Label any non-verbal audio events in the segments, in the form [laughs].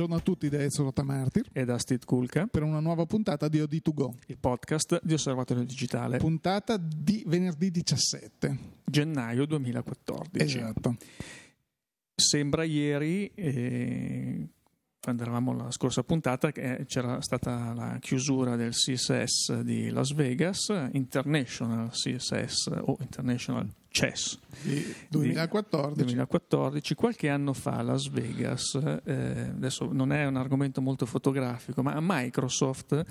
Buongiorno a tutti da Ezio Rotamartir e da Steve Kulka per una nuova puntata di OD2Go, il podcast di Osservatorio Digitale. Puntata di venerdì 17 gennaio 2014. Esatto. Sembra ieri, eh, quando eravamo la scorsa puntata, che c'era stata la chiusura del CSS di Las Vegas, International CSS o International CES di 2014. 2014. Qualche anno fa a Las Vegas, eh, adesso non è un argomento molto fotografico, ma Microsoft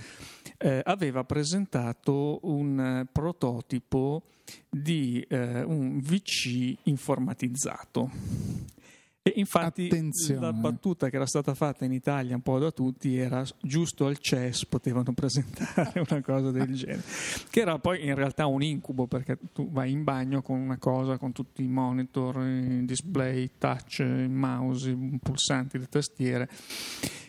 eh, aveva presentato un prototipo di eh, un VC informatizzato e infatti Attenzione. la battuta che era stata fatta in Italia un po' da tutti era giusto al CES potevano presentare [laughs] una cosa del genere, che era poi in realtà un incubo perché tu vai in bagno con una cosa con tutti i monitor, i display, touch, mouse, pulsanti, le tastiere.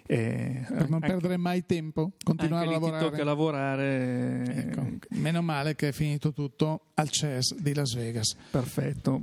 Eh, per non anche, perdere mai tempo, continuare a lavorare. tocca lavorare. Ecco, meno male che è finito tutto al CES di Las Vegas. Perfetto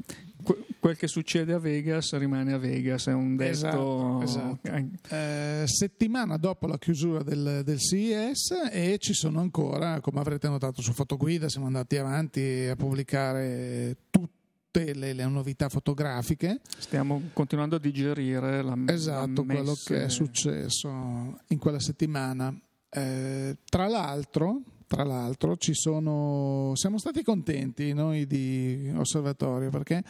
quel che succede a Vegas rimane a Vegas, è un detto. Esatto, esatto. Eh, settimana dopo la chiusura del, del, CES e ci sono ancora, come avrete notato su Fotoguida, siamo andati avanti a pubblicare tutte le, le, novità fotografiche. Stiamo continuando a digerire la Esatto, la quello che è successo in quella settimana. Eh, tra l'altro, tra l'altro sono, siamo stati contenti noi di Osservatorio perché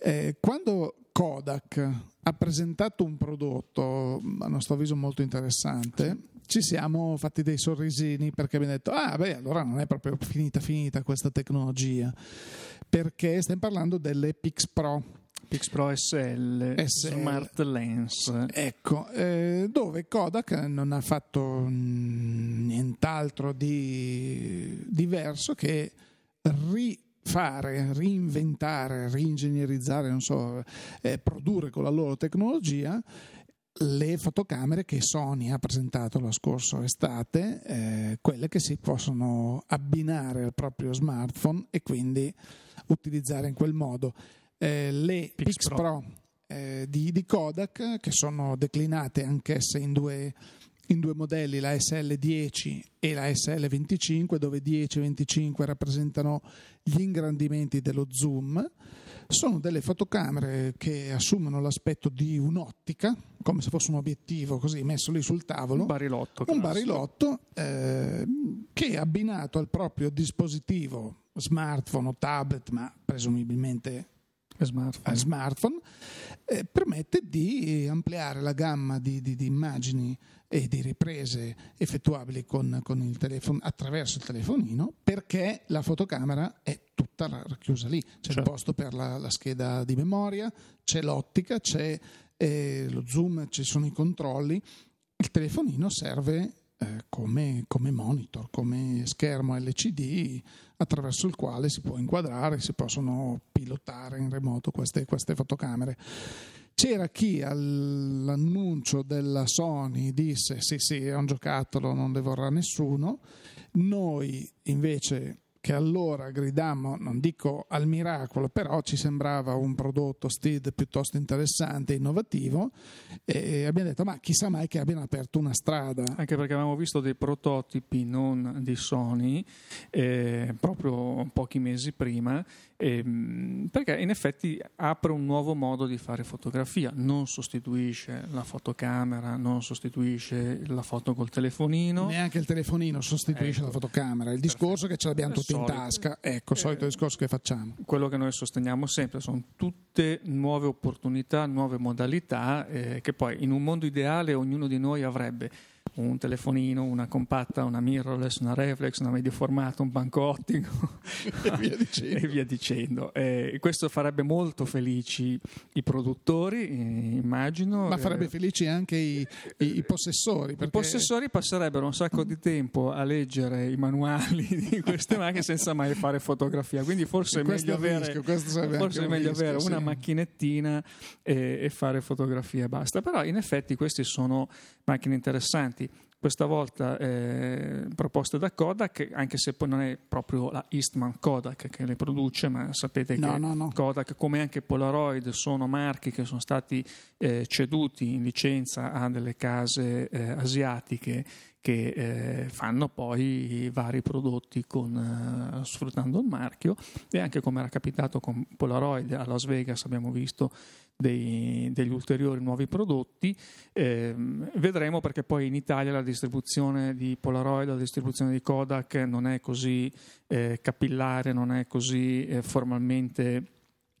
eh, quando Kodak ha presentato un prodotto a nostro avviso molto interessante ci siamo fatti dei sorrisini perché abbiamo detto ah beh allora non è proprio finita finita questa tecnologia. Perché stiamo parlando delle Pix Pro Pix Pro SL, SL. Smart Lens. Ecco, eh, dove Kodak non ha fatto nient'altro di diverso che rifare, reinventare, reingegnerizzare, non so, eh, produrre con la loro tecnologia le fotocamere che Sony ha presentato la scorsa estate, eh, quelle che si possono abbinare al proprio smartphone e quindi utilizzare in quel modo eh, le Pix, Pix Pro, Pro eh, di, di, Kodak che sono declinate anch'esse in due, in due modelli, la SL10 e la SL25, dove 10 e 25 rappresentano gli ingrandimenti dello zoom. Sono delle fotocamere che assumono l'aspetto di un'ottica, come se fosse un obiettivo così messo lì sul tavolo. Un barilotto. Un barilotto eh, che abbinato al proprio dispositivo smartphone o tablet, ma presumibilmente smartphone, smartphone eh, permette di ampliare la gamma di, di, di, immagini e di riprese effettuabili con, con il telefono, attraverso il telefonino perché la fotocamera è tutta racchiusa lì. C'è certo. il posto per la, la, scheda di memoria, c'è l'ottica, c'è eh, lo zoom, ci sono i controlli. Il telefonino serve eh, come, come, monitor, come schermo LCD attraverso il quale si può inquadrare, si possono pilotare in remoto queste, queste fotocamere. C'era chi all'annuncio della Sony disse sì sì è un giocattolo, non le vorrà nessuno, noi invece che allora gridammo, non dico al miracolo, però ci sembrava un prodotto STID piuttosto interessante e innovativo e abbiamo detto ma chissà mai che abbiano aperto una strada. Anche perché avevamo visto dei prototipi non di Sony eh, proprio pochi mesi prima Ehm, perché in effetti apre un nuovo modo di fare fotografia, non sostituisce la fotocamera, non sostituisce la foto col telefonino. Neanche il telefonino sostituisce ecco. la fotocamera, il discorso che ce l'abbiamo tutti in tasca, ecco, il solito eh, discorso che facciamo. Quello che noi sosteniamo sempre sono tutte nuove opportunità, nuove modalità eh, che poi in un mondo ideale ognuno di noi avrebbe un telefonino, una compatta, una mirrorless, una reflex, una medio formato, un banco ottico [laughs] e via dicendo. [laughs] e via dicendo. Eh, questo farebbe molto felici i produttori, eh, immagino. Ma farebbe eh, felici anche i, i, i possessori. Perché... I possessori passerebbero un sacco di tempo a leggere i manuali [laughs] di queste macchine senza mai fare fotografia. Quindi forse è meglio avere, forse è meglio rischio, avere una macchinettina e, e fare fotografia e basta. Però in effetti queste sono macchine interessanti questa volta eh, proposte da Kodak, anche se poi non è proprio la Eastman Kodak che le produce, ma sapete no, che no, no. Kodak, come anche Polaroid, sono marchi che sono stati eh, ceduti in licenza a delle case eh, asiatiche che eh, fanno poi vari prodotti con, uh, sfruttando il marchio e anche come era capitato con Polaroid a Las Vegas abbiamo visto dei, degli ulteriori nuovi prodotti. Eh, vedremo perché poi in Italia la distribuzione di Polaroid, la distribuzione di Kodak non è così eh, capillare, non è così eh, formalmente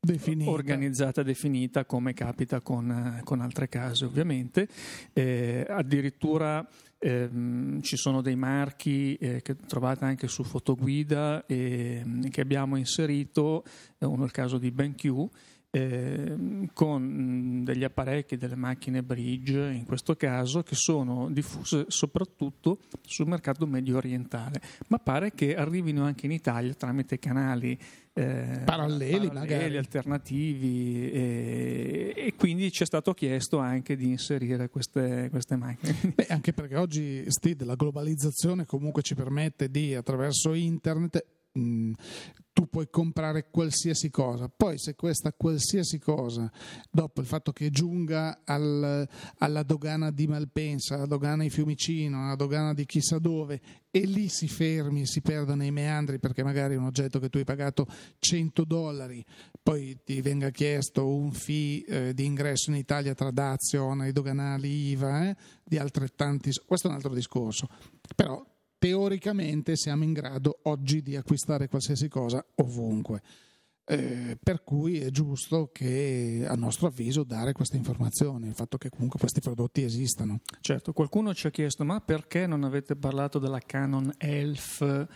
Definita. organizzata definita come capita con, con altre case ovviamente eh, addirittura ehm, ci sono dei marchi eh, che trovate anche su fotoguida eh, che abbiamo inserito uno è il caso di BenQ eh, con degli apparecchi, delle macchine bridge in questo caso, che sono diffuse soprattutto sul mercato medio orientale, ma pare che arrivino anche in Italia tramite canali eh, paralleli, paralleli alternativi e, e, quindi ci è stato chiesto anche di inserire queste, queste macchine. Beh, anche perché oggi Steve, la globalizzazione comunque ci permette di attraverso internet mh, tu puoi comprare qualsiasi cosa. Poi se questa qualsiasi cosa, dopo il fatto che giunga al, alla dogana di Malpensa, alla dogana di Fiumicino, alla dogana di chissà dove, e lì si fermi e si perdono i meandri perché magari un oggetto che tu hai pagato 100 dollari, poi ti venga chiesto un fee eh, di ingresso in Italia tra Dazio, i doganali, IVA, eh, di altrettanti... Questo è un altro discorso. Però teoricamente siamo in grado oggi di acquistare qualsiasi cosa ovunque. Eh, per cui è giusto che a nostro avviso dare queste informazioni, il fatto che comunque questi prodotti esistano. Certo, qualcuno ci ha chiesto ma perché non avete parlato della Canon ELF?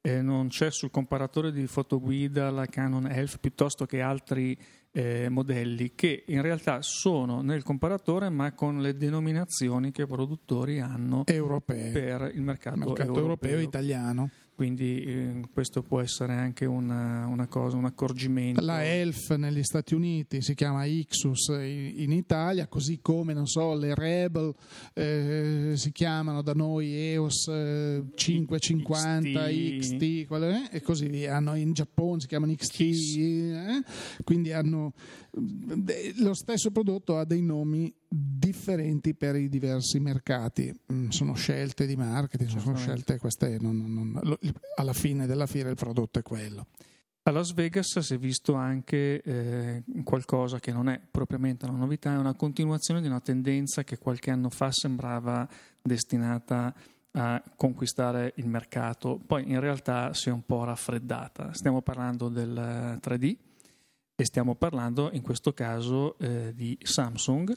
Eh, non c'è sul comparatore di fotoguida la Canon ELF piuttosto che altri eh, modelli che in realtà sono nel comparatore ma con le denominazioni che i produttori hanno Europee. per il mercato, mercato europeo. europeo italiano quindi eh, questo può essere anche una, una, cosa, un accorgimento. La ELF negli Stati Uniti si chiama Ixus in Italia, così come so, le Rebel eh, si chiamano da noi EOS eh, 550, XT, XT e così via. Hanno in Giappone si chiamano XT, eh? quindi hanno lo stesso prodotto ha dei nomi differenti per i diversi mercati. Mm, sono scelte di marketing, sono scelte queste. Non, non, alla fine della fiera il prodotto è quello. A Las Vegas si è visto anche eh, qualcosa che non è propriamente una novità, è una continuazione di una tendenza che qualche anno fa sembrava destinata a conquistare il mercato, poi in realtà si è un po' raffreddata. Stiamo parlando del 3D, e stiamo parlando in questo caso eh, di Samsung.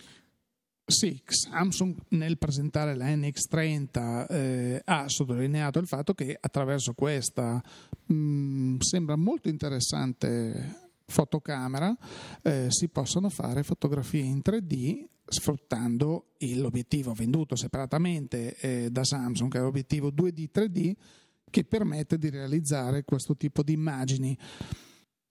Sì, Samsung nel presentare la NX30 eh, ha sottolineato il fatto che attraverso questa mh, mm, sembra molto interessante fotocamera eh, si possono fare fotografie in 3D sfruttando l'obiettivo venduto separatamente eh, da Samsung, che è l'obiettivo 2D 3D, che permette di realizzare questo tipo di immagini.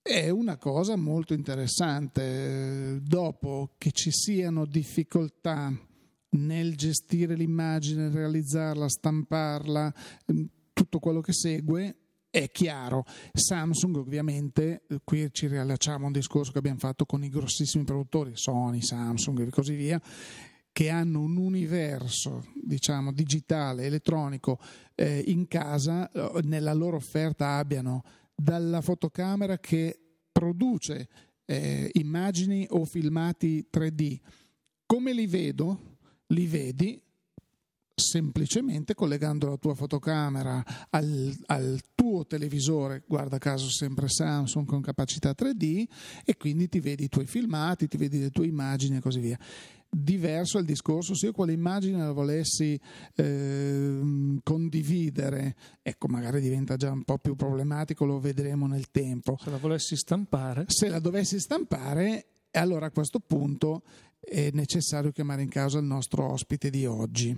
È una cosa molto interessante. Dopo che ci siano difficoltà nel gestire l'immagine, realizzarla, stamparla, mm, tutto quello che segue, è chiaro. Samsung ovviamente, qui ci riallacciamo a un discorso che abbiamo fatto con i grossissimi produttori, Sony, Samsung e così via, che hanno un universo diciamo digitale, elettronico eh, in casa, eh, nella loro offerta abbiano dalla fotocamera che produce eh, immagini o filmati 3D. Come li vedo? Li vedi semplicemente collegando la tua fotocamera al, al, tuo televisore, guarda caso sempre Samsung con capacità 3D, e quindi ti vedi i tuoi filmati, ti vedi le tue immagini e così via diverso è il discorso se io quell'immagine la volessi eh, condividere ecco magari diventa già un po' più problematico lo vedremo nel tempo. Se la volessi stampare. Se la dovessi stampare allora a questo punto è necessario chiamare in causa il nostro ospite di oggi.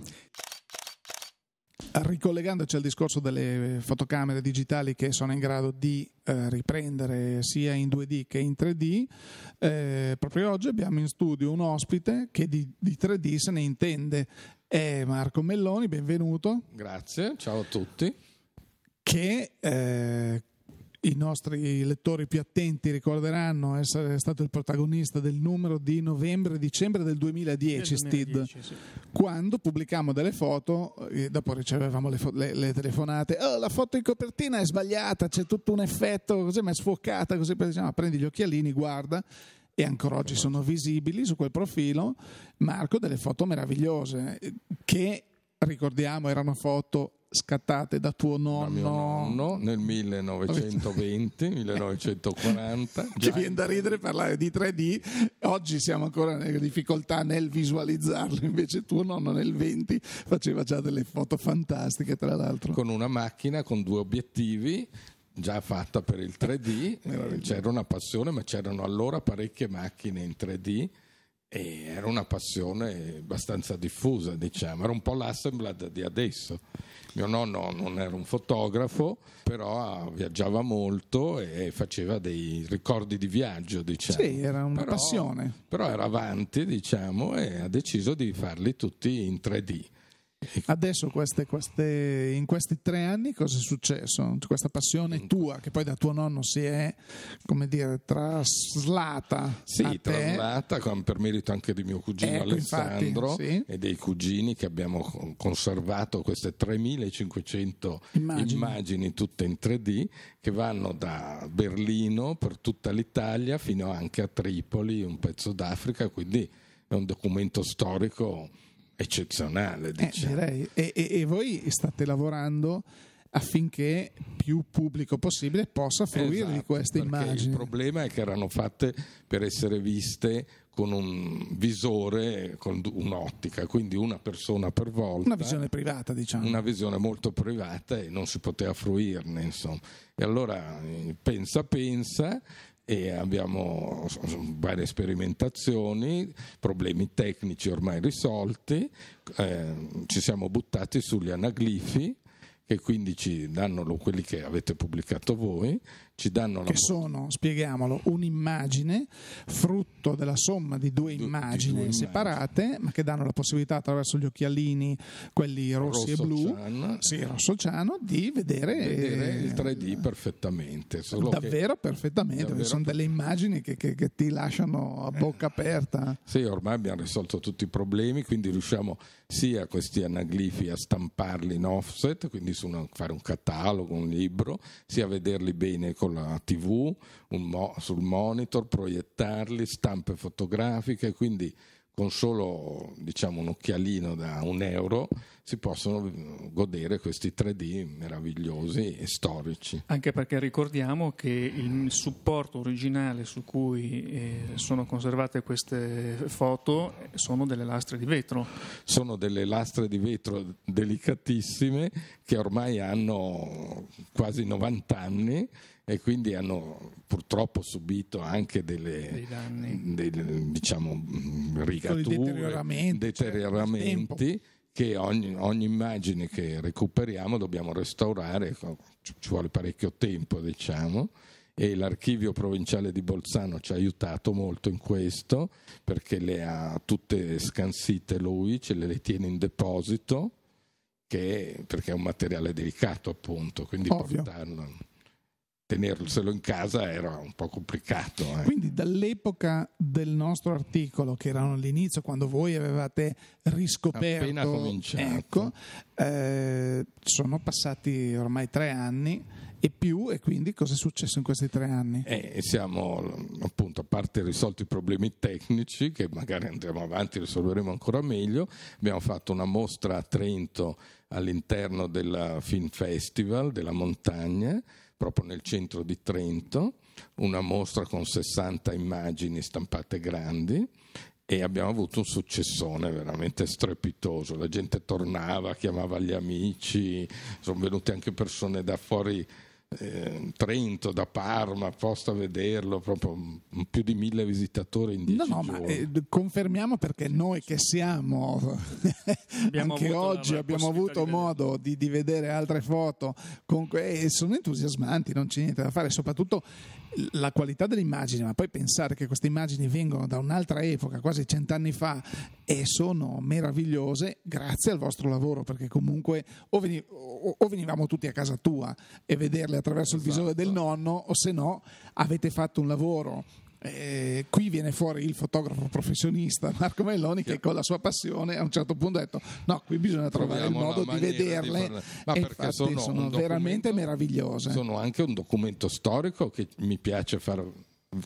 Ricollegandoci al discorso delle fotocamere digitali che sono in grado di eh, riprendere sia in 2D che in 3D, eh, proprio oggi abbiamo in studio un ospite che di, di 3D se ne intende è Marco Melloni, benvenuto. Grazie, ciao a tutti. Che eh, i nostri lettori più attenti ricorderanno essere stato il protagonista del numero di novembre-dicembre del 2010, 2010 Steve, sì. quando pubblicammo delle foto e dopo ricevevamo le, fo- le, le telefonate, oh, la foto in copertina è sbagliata, c'è tutto un effetto, così ma è sfocata, così diciamo, prendi gli occhialini, guarda e ancora oggi sono visibili su quel profilo, Marco, delle foto meravigliose che ricordiamo erano foto scattate da tuo nonno, da nonno. nel 1920 1940 [laughs] ci viene da ridere parlare di 3D oggi siamo ancora nelle difficoltà nel visualizzarlo invece tuo nonno nel 20 faceva già delle foto fantastiche tra l'altro. Con una macchina con due obiettivi già fatta per il 3D c'era una passione ma c'erano allora parecchie macchine in 3D e era una passione abbastanza diffusa, diciamo, era un po' l'assemblad di adesso. Mio nonno non era un fotografo, però viaggiava molto e faceva dei ricordi di viaggio, diciamo. Sì, era una però, passione. Però era avanti, diciamo, e ha deciso di farli tutti in 3D. Adesso queste, queste, in questi tre anni cosa è successo? Questa passione tua che poi da tuo nonno si è, come dire, traslata Sì, traslata con, per merito anche di mio cugino ecco, Alessandro infatti, sì. e dei cugini che abbiamo conservato queste 3500 immagini. immagini tutte in 3D che vanno da Berlino per tutta l'Italia fino anche a Tripoli, un pezzo d'Africa, quindi è un documento storico eccezionale. Diciamo. Eh, e, e, e, voi state lavorando affinché più pubblico possibile possa fruire esatto, di queste immagini. Il problema è che erano fatte per essere viste con un visore, con un'ottica, quindi una persona per volta. Una visione privata, diciamo. Una visione molto privata e non si poteva fruirne, insomma. E allora eh, pensa, pensa, e abbiamo varie sperimentazioni, problemi tecnici ormai risolti, eh, ci siamo buttati sugli anaglifi che quindi ci danno quelli che avete pubblicato voi, ci danno che sono, spieghiamolo, un'immagine frutto della somma di due, du- immagini di due separate, immagini. ma che danno la possibilità attraverso gli occhialini, quelli rossi rosso e blu, cian, sì, rosso ciano, di vedere, vedere il 3D perfettamente. davvero perfettamente, davvero sono per... delle immagini che, che, che, ti lasciano a bocca aperta. Sì, ormai abbiamo risolto tutti i problemi, quindi riusciamo sia questi anaglifi a stamparli in offset, quindi una, fare un catalogo, un libro, sia vederli bene con la TV, mo- sul monitor, proiettarli, stampe fotografiche, quindi con solo diciamo, un occhialino da un euro si possono godere questi 3D meravigliosi e storici. Anche perché ricordiamo che il supporto originale su cui eh, sono conservate queste foto sono delle lastre di vetro. Sono delle lastre di vetro delicatissime che ormai hanno quasi 90 anni e quindi hanno purtroppo subito anche delle, dei danni, delle, diciamo, rigature, deterioramenti, deterioramenti certo, che ogni, ogni, immagine che recuperiamo dobbiamo restaurare, ci vuole parecchio tempo diciamo e l'archivio provinciale di Bolzano ci ha aiutato molto in questo perché le ha tutte scansite lui, ce le tiene in deposito che, perché è un materiale delicato appunto, quindi Ovvio. portarlo tenerselo in casa era un po' complicato. Eh. Quindi dall'epoca del nostro articolo, che erano all'inizio, quando voi avevate riscoperto... Appena cominciato. Ecco, eh, sono passati ormai tre anni e più e quindi cosa è successo in questi tre anni? Eh, siamo appunto a parte risolti i problemi tecnici che magari andremo avanti e risolveremo ancora meglio abbiamo fatto una mostra a Trento all'interno del Film Festival della montagna proprio nel centro di Trento, una mostra con 60 immagini stampate grandi e abbiamo avuto un successone veramente strepitoso. La gente tornava, chiamava gli amici, sono venute anche persone da fuori eh, Trento, da Parma, apposta a vederlo, proprio più di mille visitatori in dieci no, no, giorni. Ma, eh, confermiamo perché noi che siamo [laughs] anche oggi abbiamo avuto modo di, di, vedere altre foto, comunque, e sono entusiasmanti, non c'è niente da fare, soprattutto la qualità delle immagini, ma poi pensare che queste immagini vengono da un'altra epoca, quasi cent'anni fa, e sono meravigliose grazie al vostro lavoro, perché comunque o, veni- o- o venivamo tutti a casa tua e vederle attraverso il visore del nonno, o se no avete fatto un lavoro eh, qui viene fuori il fotografo professionista [laughs] Marco Melloni che con la sua passione a un certo punto ha detto no qui bisogna trovare il Troviamo modo la di maniera di vederle farle. Ma e perché sono sono, veramente meravigliose Sono anche un documento storico che mi piace far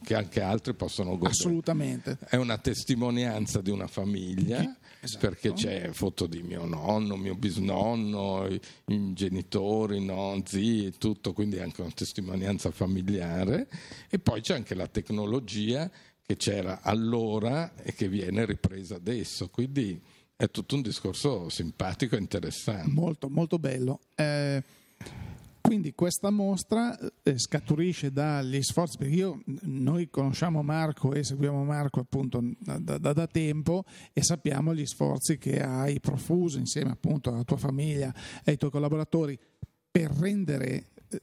che anche altri possono godere. assolutamente È una testimonianza di una famiglia esatto. perché c'è foto di mio nonno, mio bisnonno, i, i genitori, no, zii, tutto, quindi è anche una testimonianza familiare. E poi c'è anche la tecnologia che c'era allora e che viene ripresa adesso, quindi è tutto un discorso simpatico e interessante. molto molto bello Eh, quindi questa mostra eh, scaturisce dagli sforzi perché io, noi conosciamo Marco e seguiamo Marco appunto da, da- da tempo e sappiamo gli sforzi che hai profuso insieme appunto alla tua famiglia e ai tuoi collaboratori per rendere eh,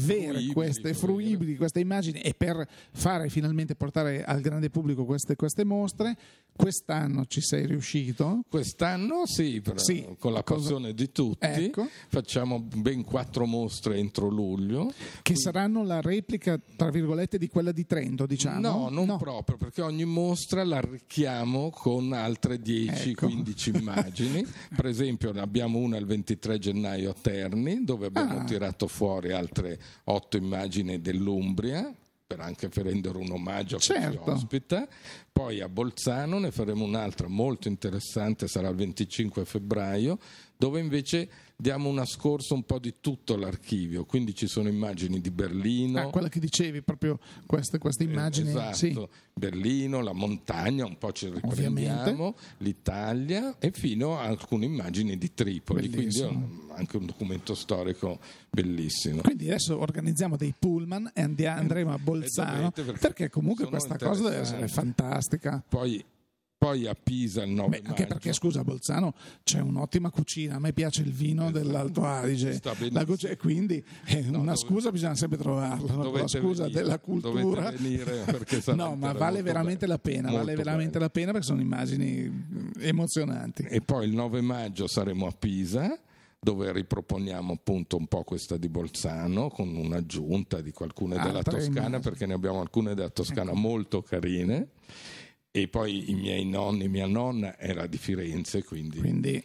vere Fruibili, queste fruibili. fruibili queste immagini e per fare finalmente portare al grande pubblico queste, queste mostre quest'anno ci sei riuscito Quest'anno sì, però, Sì, con la cosa- passione di tutti, Ecco. facciamo ben quattro mostre entro luglio. Che saranno la replica, tra virgolette, di quella di Trento, diciamo? No, non proprio, perché ogni mostra la arricchiamo con altre 10-15 Ecco. [laughs] immagini. Per esempio, ne abbiamo una il 23 gennaio a Terni, dove abbiamo Ah. tirato fuori altre 8 immagini dell'Umbria. Per anche per rendere un omaggio a chi Certo. ospita. Poi a Bolzano ne faremo un'altra molto interessante, sarà il 25 febbraio, dove invece diamo una scorsa un po' di tutto l'archivio. Quindi ci sono immagini di Berlino, Ah, quella che dicevi, proprio queste, queste immagini. Esatto, Sì. Berlino, la montagna, un po' ci riprendiamo, l'Italia e fino a alcune immagini di Tripoli, quindi Bellissimo. un- anche un documento storico bellissimo. Quindi adesso organizziamo dei pullman e andia- andremo a Bolzano perché perché comunque questa cosa deve essere fantastica. Poi, poi a Pisa il 9 Beh, anche maggio. perché scusa, a Bolzano c'è un'ottima cucina. A me piace il vino dell'Alto Adige. Esatto. Benissimo. La cucina- e quindi eh, una dove- scusa bisogna sempre trovarla. no? La scusa venire, della cultura. no, ma vale veramente bello. la pena. Molto Vale veramente bello. la pena perché sono immagini mm, emozionanti. E poi il 9 maggio saremo a Pisa dove riproponiamo appunto un po' questa di Bolzano con un'aggiunta di qualcune della Toscana perché ne abbiamo alcune della Toscana molto carine e poi i miei nonni, mia nonna era di Firenze quindi, Quindi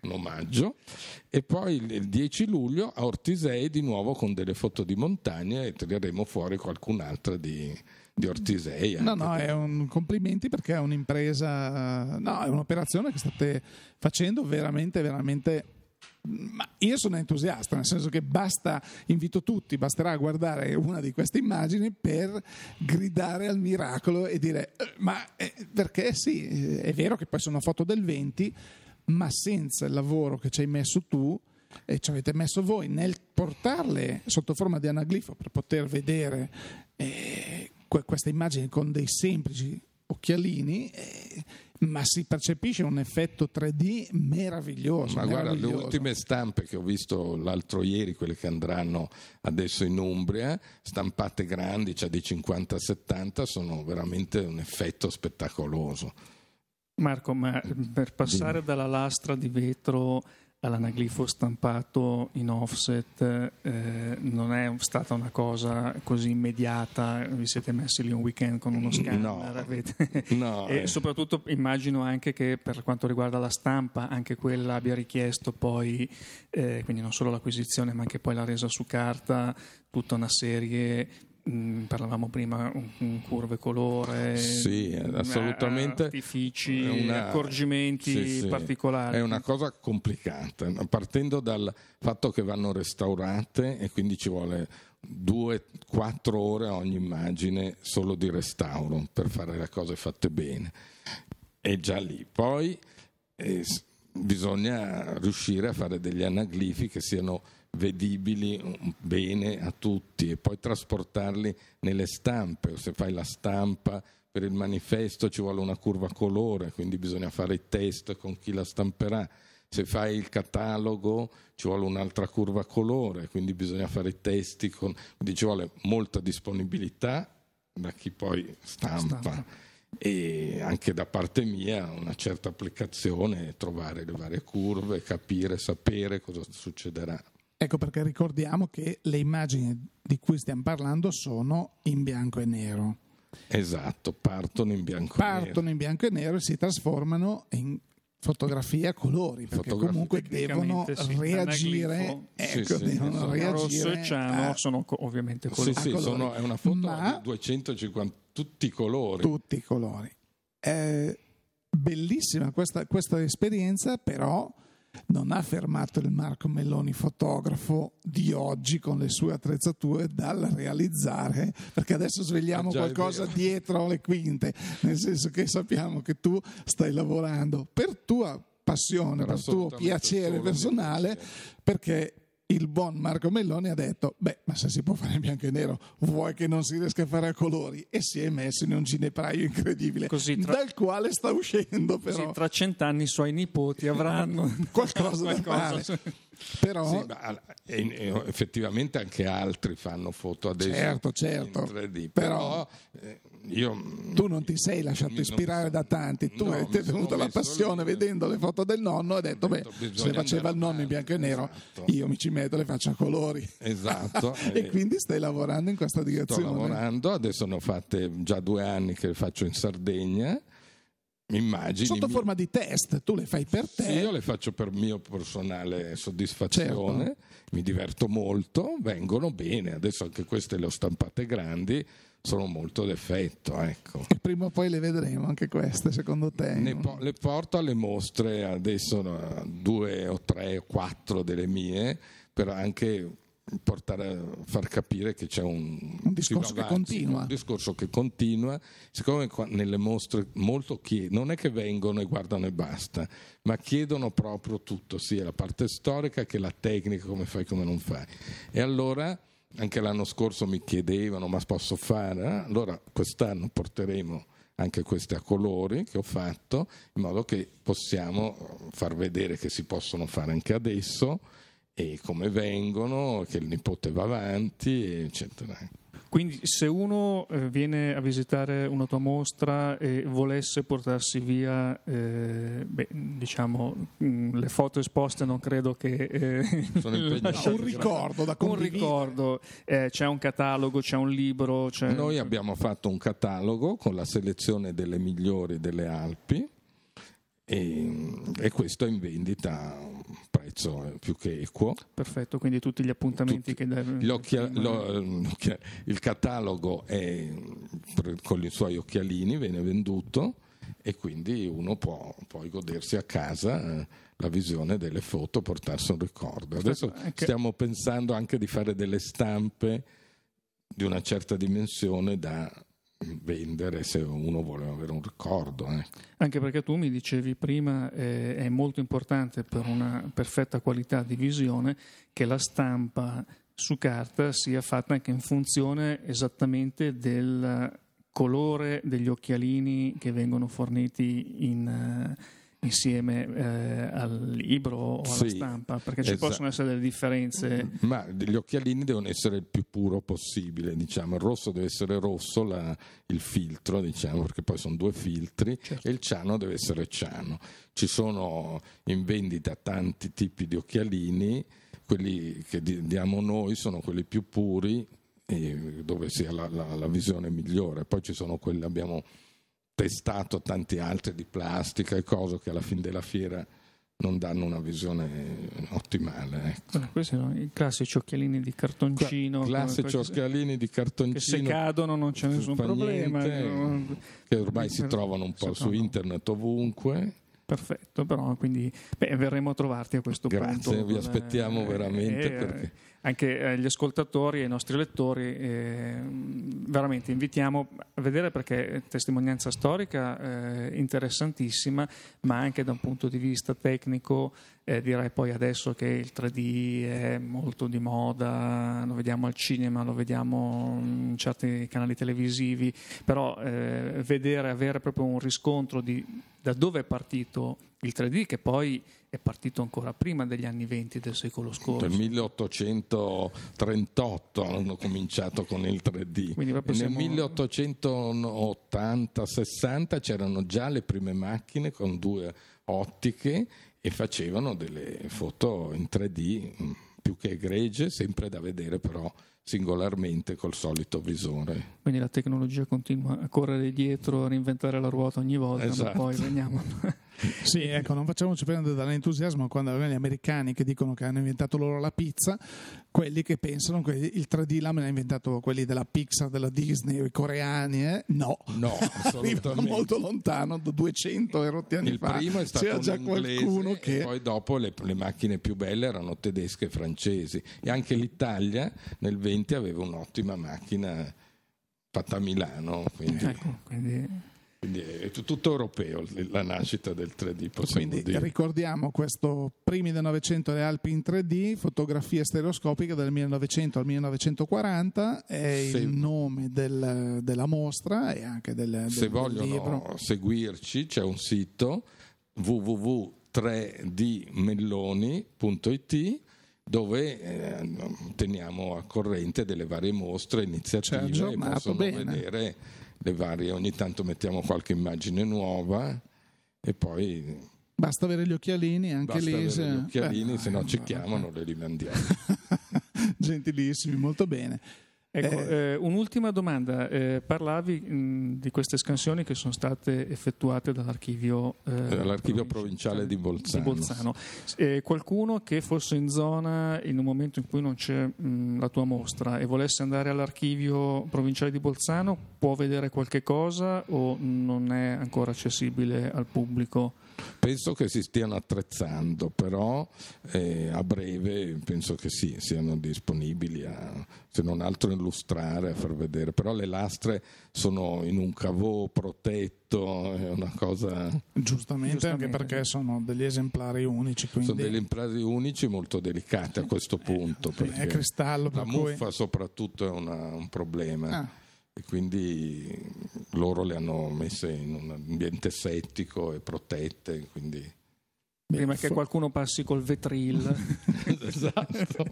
un omaggio e poi il- il 10 luglio a Ortisei di nuovo con delle foto di montagna e tireremo fuori qualcun'altra di, di Ortisei No, no, è un complimenti perché è un'impresa, no, è un'operazione che state facendo veramente, veramente. Ma io sono entusiasta, nel senso che basta, invito tutti, basterà guardare una di queste immagini per gridare al miracolo e dire: "Eh, Ma eh, perché sì, eh, è vero che poi sono foto del 20, ma senza il lavoro che ci hai messo tu e ci avete messo voi nel portarle sotto forma di anaglifo per poter vedere eh, que- queste immagini con dei semplici occhialini, eh, ma si percepisce un effetto 3D meraviglioso. Ma guarda, le meraviglioso. ultime stampe che ho visto l'altro ieri, quelle che andranno adesso in Umbria, stampate grandi, cioè di 50-70, sono veramente un effetto spettacoloso. Marco, ma per passare dalla lastra di vetro all'anaglifo stampato in offset eh, non è stata una cosa così immediata, vi siete messi lì un weekend con uno scanner, No. [laughs] No, e eh. soprattutto immagino anche che per quanto riguarda la stampa, anche quella abbia richiesto poi, eh, quindi non solo l'acquisizione ma anche poi la resa su carta, tutta una serie, mh, parlavamo prima, un curve colore, Sì, mh, assolutamente artifici, una- accorgimenti sì, sì. particolari. È una cosa complicata, partendo dal fatto che vanno restaurate e quindi ci vuole due, quattro ore a ogni immagine solo di restauro per fare le cose fatte bene. È già lì. Poi eh, bisogna riuscire a fare degli anaglifi che siano vedibili mm, bene a tutti e poi trasportarli nelle stampe o se fai la stampa per il manifesto ci vuole una curva colore quindi bisogna fare i test con chi la stamperà se fai il catalogo ci vuole un'altra curva colore, quindi bisogna fare i testi, con, quindi ci vuole molta disponibilità da chi poi stampa. stampa e anche da parte mia una certa applicazione, trovare le varie curve, capire, sapere cosa succederà. Ecco perché ricordiamo che le immagini di cui stiamo parlando sono in bianco e nero. Esatto, partono in bianco partono e nero. Partono in bianco e nero e si trasformano in fotografia a colori perché Fotografia. comunque devono sì, reagire ecco, sì, sì, devono reagire rosso e ciano a... sono ovviamente colori. Sì, sì, sono, è una foto Ma... di 250 tutti i colori tutti i colori è bellissima questa, questa esperienza però non ha fermato il Marco Melloni fotografo di oggi con le sue attrezzature dal realizzare, perché adesso svegliamo ah, qualcosa dietro le quinte, nel senso che sappiamo che tu stai lavorando per tua passione, per, per tuo piacere personale, perché il buon Marco Melloni ha detto: Beh, ma se si può fare in bianco e nero, vuoi che non si riesca a fare a colori? E si è messo in un ginepraio incredibile, tra... dal quale sta uscendo. Però. Così tra cent'anni i suoi nipoti avranno [laughs] qualcosa da fare. Però sì, ma, effettivamente anche altri fanno foto adesso certo, certo. 3D, però, però eh, io, tu non ti sei lasciato ispirare da tanti, tu no, hai tenuto la passione lì, vedendo le foto del nonno e hai detto, beh, se faceva il nonno in bianco e nero, esatto. io mi ci metto le faccio a colori. Esatto. [laughs] e quindi stai lavorando in questa direzione. Sto lavorando, adesso ne ho fatte già due anni che le faccio in Sardegna immagini. Sotto forma di test, tu le fai per te. Sì, io le faccio per mio personale soddisfazione, certo. mi diverto molto, vengono bene, adesso anche queste le ho stampate grandi, sono molto d'effetto. Ecco. E prima o poi le vedremo anche queste, secondo te? Po- le porto alle mostre adesso due o tre o quattro delle mie, per anche portare a far capire che c'è un, un discorso che continua. Un discorso che continua. Siccome nelle mostre molto chiedono, non è che vengono e guardano e basta, ma chiedono proprio tutto, sia la parte storica che la tecnica, come fai, come non fai. E allora anche l'anno scorso mi chiedevano ma posso fare? Allora quest'anno porteremo anche queste a colori che ho fatto in modo che possiamo far vedere che si possono fare anche adesso e come vengono, che il nipote va avanti, eccetera. Quindi se uno eh, viene a visitare una tua mostra e volesse portarsi via, eh, beh, diciamo, mh, mm, le foto esposte non credo che... Eh, [laughs] un ricordo da condividere. Un ricordo, eh, c'è un catalogo, c'è un libro. C'è... Noi abbiamo fatto un catalogo con la selezione delle migliori delle Alpi e, e questo è in vendita a un prezzo più che equo. Perfetto, quindi tutti gli appuntamenti tutti, che deve... Occhia, lo, il catalogo è con i suoi occhialini, viene venduto e quindi uno può poi godersi a casa eh, la visione delle foto, portarsi un ricordo. Adesso stiamo pensando anche di fare delle stampe di una certa dimensione da vendere se uno vuole avere un ricordo. Eh. Anche perché tu mi dicevi prima eh, è molto importante per una perfetta qualità di visione che la stampa su carta sia fatta anche in funzione esattamente del colore degli occhialini che vengono forniti in... Uh, insieme eh, al libro o alla sì, stampa, perché ci esatto. possono essere delle differenze. Ma gli occhialini devono essere il più puro possibile, diciamo. il rosso deve essere rosso, la, il filtro, diciamo, perché poi sono due filtri, certo. e il ciano deve essere ciano. Ci sono in vendita tanti tipi di occhialini, quelli che diamo noi sono quelli più puri, dove si ha la, la, la visione migliore. Poi ci sono quelli, abbiamo testato tanti altri di plastica e cose che alla fine della fiera non danno una visione ottimale. Ecco. Questi sono i classici occhialini di cartoncino. Cla- classici occhialini di cartoncino. Che se cadono non c'è nessun problema. Niente, che ormai si trovano un po' su internet ovunque. Perfetto, però quindi beh, verremo a trovarti a questo Grazie, punto. Grazie, vi aspettiamo eh, veramente. Eh, perché... Anche eh, gli ascoltatori e i nostri lettori eh, veramente invitiamo a vedere perché è testimonianza storica eh, interessantissima, ma anche da un punto di vista tecnico eh, direi poi adesso che il 3D è molto di moda, lo vediamo al cinema, lo vediamo in certi canali televisivi, però eh, vedere, avere proprio un riscontro di da dove è partito il 3D, che poi è partito ancora prima degli anni 20 del secolo scorso. Nel 1838 hanno cominciato con il 3D. Nel siamo... 1880-60 c'erano già le prime macchine con due ottiche e facevano delle foto in 3D mm, più che egregie, sempre da vedere però singolarmente col solito visore. Quindi la tecnologia continua a correre dietro, a reinventare la ruota ogni volta, esatto. ma poi veniamo. [laughs] sì, ecco, non facciamoci prendere dall'entusiasmo quando avevano gli americani che dicono che hanno inventato loro la pizza, quelli che pensano che il 3D l'hanno inventato quelli della Pixar, della Disney, i coreani, eh? no, no [laughs] assolutamente. molto lontano, 200 erotti anni il fa. primo è stato C'era già qualcuno che... poi dopo le, le macchine più belle erano tedesche e francesi e anche l'Italia nel 20 aveva un'ottima macchina fatta a Milano. Quindi, ecco, quindi... quindi è tutto europeo la nascita del 3D. Quindi dire. ricordiamo questo primi del Novecento le Alpi in 3D, fotografia stereoscopica dal 1900 al 1940, è se, il nome del, della mostra e anche del, del Se vogliono libro. seguirci c'è un sito www.3dmelloni.it dove eh, teniamo a corrente delle varie mostre, iniziative e possono bene. vedere le varie, ogni tanto mettiamo qualche immagine nuova e poi... Basta avere gli occhialini, anche Basta lì. Se... Gli occhialini, se no ci chiamano, le rimandiamo. [laughs] Gentilissimi, molto bene. Ecco, eh, eh, un'ultima domanda. Eh, parlavi mh, di queste scansioni che sono state effettuate dall'archivio, eh, dall'archivio provinciale di Bolzano. Di Bolzano. Eh, qualcuno che fosse in zona in un momento in cui non c'è mh, la tua mostra e volesse andare all'archivio provinciale di Bolzano, può vedere qualche cosa o non è ancora accessibile al pubblico? Penso che si stiano attrezzando, però eh, a breve penso che sì, siano disponibili a, se non altro, illustrare, a far vedere. Però le lastre sono in un cavò protetto, è una cosa... Giustamente, Giustamente. anche perché sono degli esemplari unici. Quindi... Sono degli esemplari unici molto delicati a questo punto. Eh, è cristallo. La muffa cui... soprattutto è una, un problema. Ah e quindi loro le hanno messe in un ambiente settico e protette. Quindi... Prima che qualcuno passi col vetril. [laughs] esatto.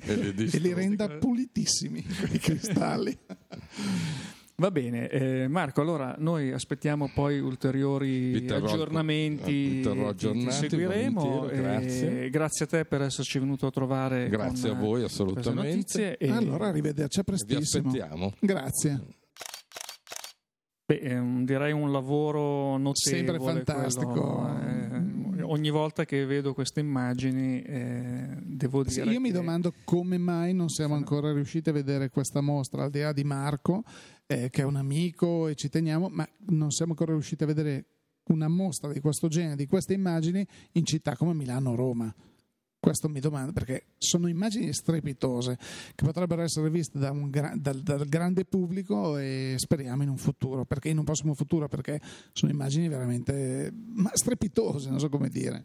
e, e li renda pulitissimi quei cristalli. Va bene, eh, Marco, allora noi aspettiamo poi ulteriori terrò, aggiornamenti, ti seguiremo. Grazie. grazie. a te per esserci venuto a trovare. Grazie a voi, assolutamente. E allora arrivederci a prestissimo. Vi aspettiamo. Grazie. Beh, direi un lavoro notevole. Sempre fantastico. Quello, eh, ogni volta che vedo queste immagini eh, devo dire. Sì, io mi domando come mai non siamo ancora riusciti a vedere questa mostra, al di là di Marco eh, che è un amico e ci teniamo, ma non siamo ancora riusciti a vedere una mostra di questo genere, di queste immagini in città come Milano o Roma. Questo mi domando perché sono immagini strepitose che potrebbero essere viste da gra- dal, dal, grande pubblico e speriamo in un futuro, perché in un prossimo futuro, perché sono immagini veramente strepitose, non so come dire.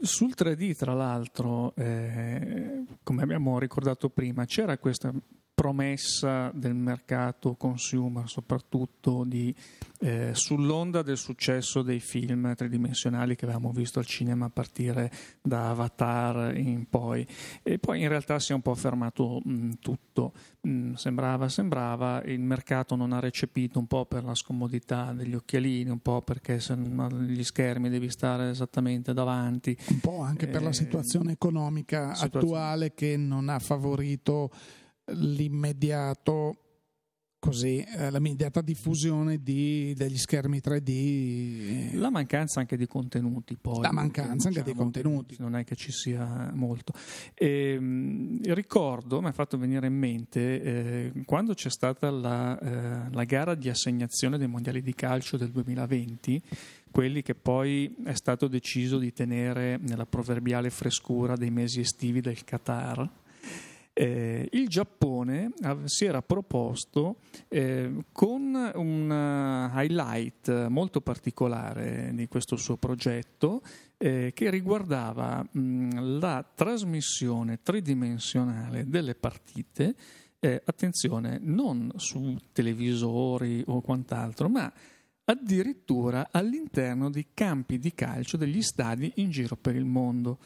Sul 3D, tra l'altro, eh, come abbiamo ricordato prima, c'era questa promessa del mercato consumer, soprattutto di, eh, sull'onda del successo dei film tridimensionali che avevamo visto al cinema a partire da Avatar in poi. E poi in realtà si è un po' fermato mh, tutto. Mh, sembrava, sembrava, il mercato non ha recepito un po' per la scomodità degli occhialini, un po' perché se non gli schermi devi stare esattamente davanti. Un po' anche eh, per la eh, situazione economica situazione. attuale che non ha favorito l'immediato così, eh, l'immediata diffusione di, degli schermi 3D. La mancanza anche di contenuti poi. La mancanza anche diciamo, di contenuti. Non è che ci sia molto. E, ehm, ricordo, mi ha fatto venire in mente, eh, quando c'è stata la, eh, la gara di assegnazione dei mondiali di calcio del 2020, quelli che poi è stato deciso di tenere nella proverbiale frescura dei mesi estivi del Qatar Eh, il Giappone si era proposto eh, con un highlight molto particolare di questo suo progetto eh, che riguardava mh, la trasmissione tridimensionale delle partite, eh, attenzione, non su televisori o quant'altro, ma addirittura all'interno di campi di calcio degli stadi in giro per il mondo.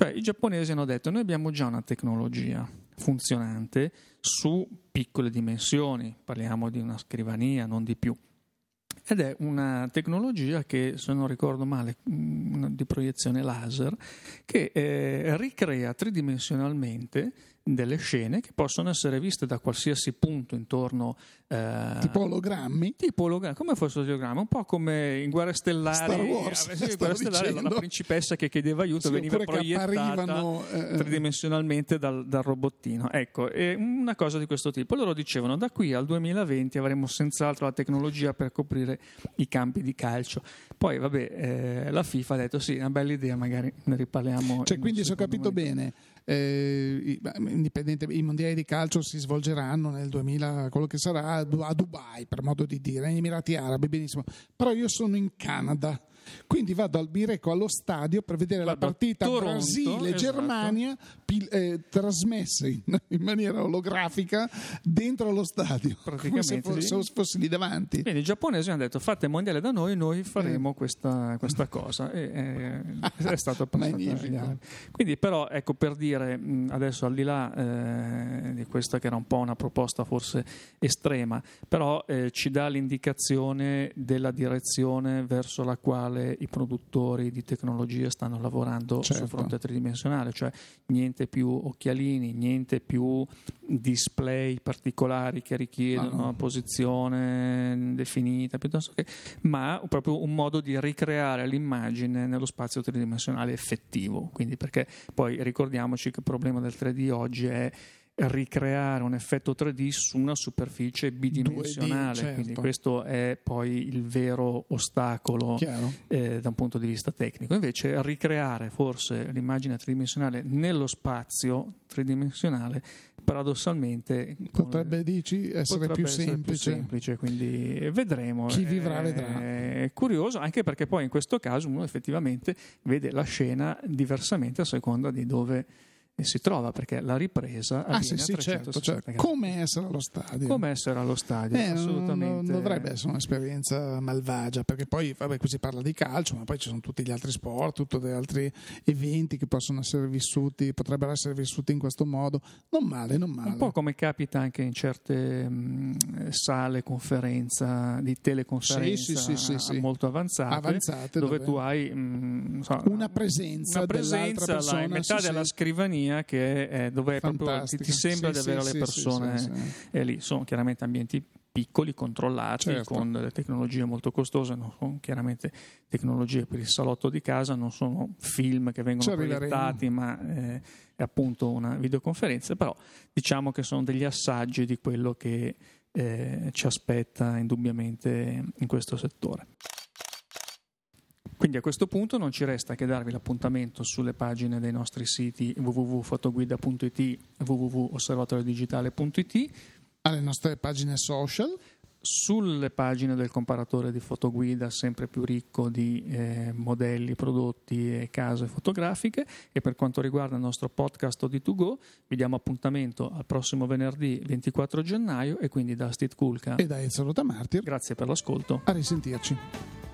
Cioè i giapponesi hanno detto noi abbiamo già una tecnologia funzionante su piccole dimensioni, parliamo di una scrivania, non di più. Ed è una tecnologia che, se non ricordo male, di proiezione laser, che eh, ricrea tridimensionalmente delle scene che possono essere viste da qualsiasi punto intorno. Eh, tipo ologrammi? Tipo ologrammi, come fosse ologrammi, un po' come in Guerre Stellari. Star Wars, eh, sì, Guerre Stellari la principessa che chiedeva aiuto sì, veniva proiettata eh, tridimensionalmente dal, dal, robottino. Ecco, una cosa di questo tipo. Loro dicevano da qui al 2020 avremo senz'altro la tecnologia per coprire i campi di calcio. Poi, vabbè, eh, la FIFA ha detto sì, una bella idea, magari ne riparliamo. Cioè, quindi se ho capito momento. bene eh, i mondiali di calcio si svolgeranno nel 2000, quello che sarà a Dubai, per modo di dire, negli Emirati Arabi, benissimo. Però io sono in Canada quindi vado al Bireco allo stadio per vedere Guarda, la partita Brasile-Germania esatto. eh, trasmessa in, in, maniera olografica dentro lo stadio, come se fosse, sì. fossi lì davanti. Quindi i giapponesi hanno detto fate il mondiale da noi, noi faremo eh. questa, questa, cosa. E, eh, è stato abbastanza [laughs] Quindi però ecco per dire, adesso al di là eh, di questa che era un po' una proposta forse estrema, però eh, ci dà l'indicazione della direzione verso la quale quale i produttori di tecnologie stanno lavorando certo. sul fronte tridimensionale, cioè niente più occhialini, niente più display particolari che richiedono ah, no. una posizione definita, piuttosto che, ma proprio un modo di ricreare l'immagine nello spazio tridimensionale effettivo. Quindi perché poi ricordiamoci che il problema del 3D oggi è ricreare un effetto 3D su una superficie bidimensionale, 2D, certo. quindi questo è poi il vero ostacolo eh, da un punto di vista tecnico. Invece ricreare forse l'immagine tridimensionale nello spazio tridimensionale paradossalmente potrebbe dici, essere, potrebbe più, essere semplice. più semplice quindi vedremo chi vivrà vedrà è curioso anche perché poi in questo caso uno effettivamente vede la scena diversamente a seconda di dove si trova perché la ripresa ah, sì, sì, certo, certo. come essere allo stadio. Come essere allo stadio eh, assolutamente. non, dovrebbe essere un'esperienza malvagia perché poi vabbè, qui si parla di calcio ma poi ci sono tutti gli altri sport tutti gli altri eventi che possono essere vissuti potrebbero essere vissuti in questo modo. Non male non male. Un po' come capita anche in certe mh, sale conferenza di teleconferenza sì, sì, molto avanzate, avanzate dove, dove, tu hai mh, so, una presenza una presenza la metà della scrivania Germania che è dove proprio, ti, ti, sembra sì, di avere sì, le persone sì, eh, lì. Sono chiaramente ambienti piccoli, controllati, certo. con delle tecnologie molto costose, non sono chiaramente tecnologie per il salotto di casa, non sono film che vengono proiettati, ma eh, è appunto una videoconferenza, però diciamo che sono degli assaggi di quello che eh, ci aspetta indubbiamente in questo settore. Quindi a questo punto non ci resta che darvi l'appuntamento sulle pagine dei nostri siti www.fotoguida.it www.osservatoriodigitale.it alle nostre pagine social. sulle pagine del comparatore di fotoguida sempre più ricco di eh, modelli, prodotti e case fotografiche. E per quanto riguarda il nostro podcast OD2Go vi diamo appuntamento al prossimo venerdì 24 gennaio e quindi da Steve Kulka. E da Ezio Martir grazie per l'ascolto. A risentirci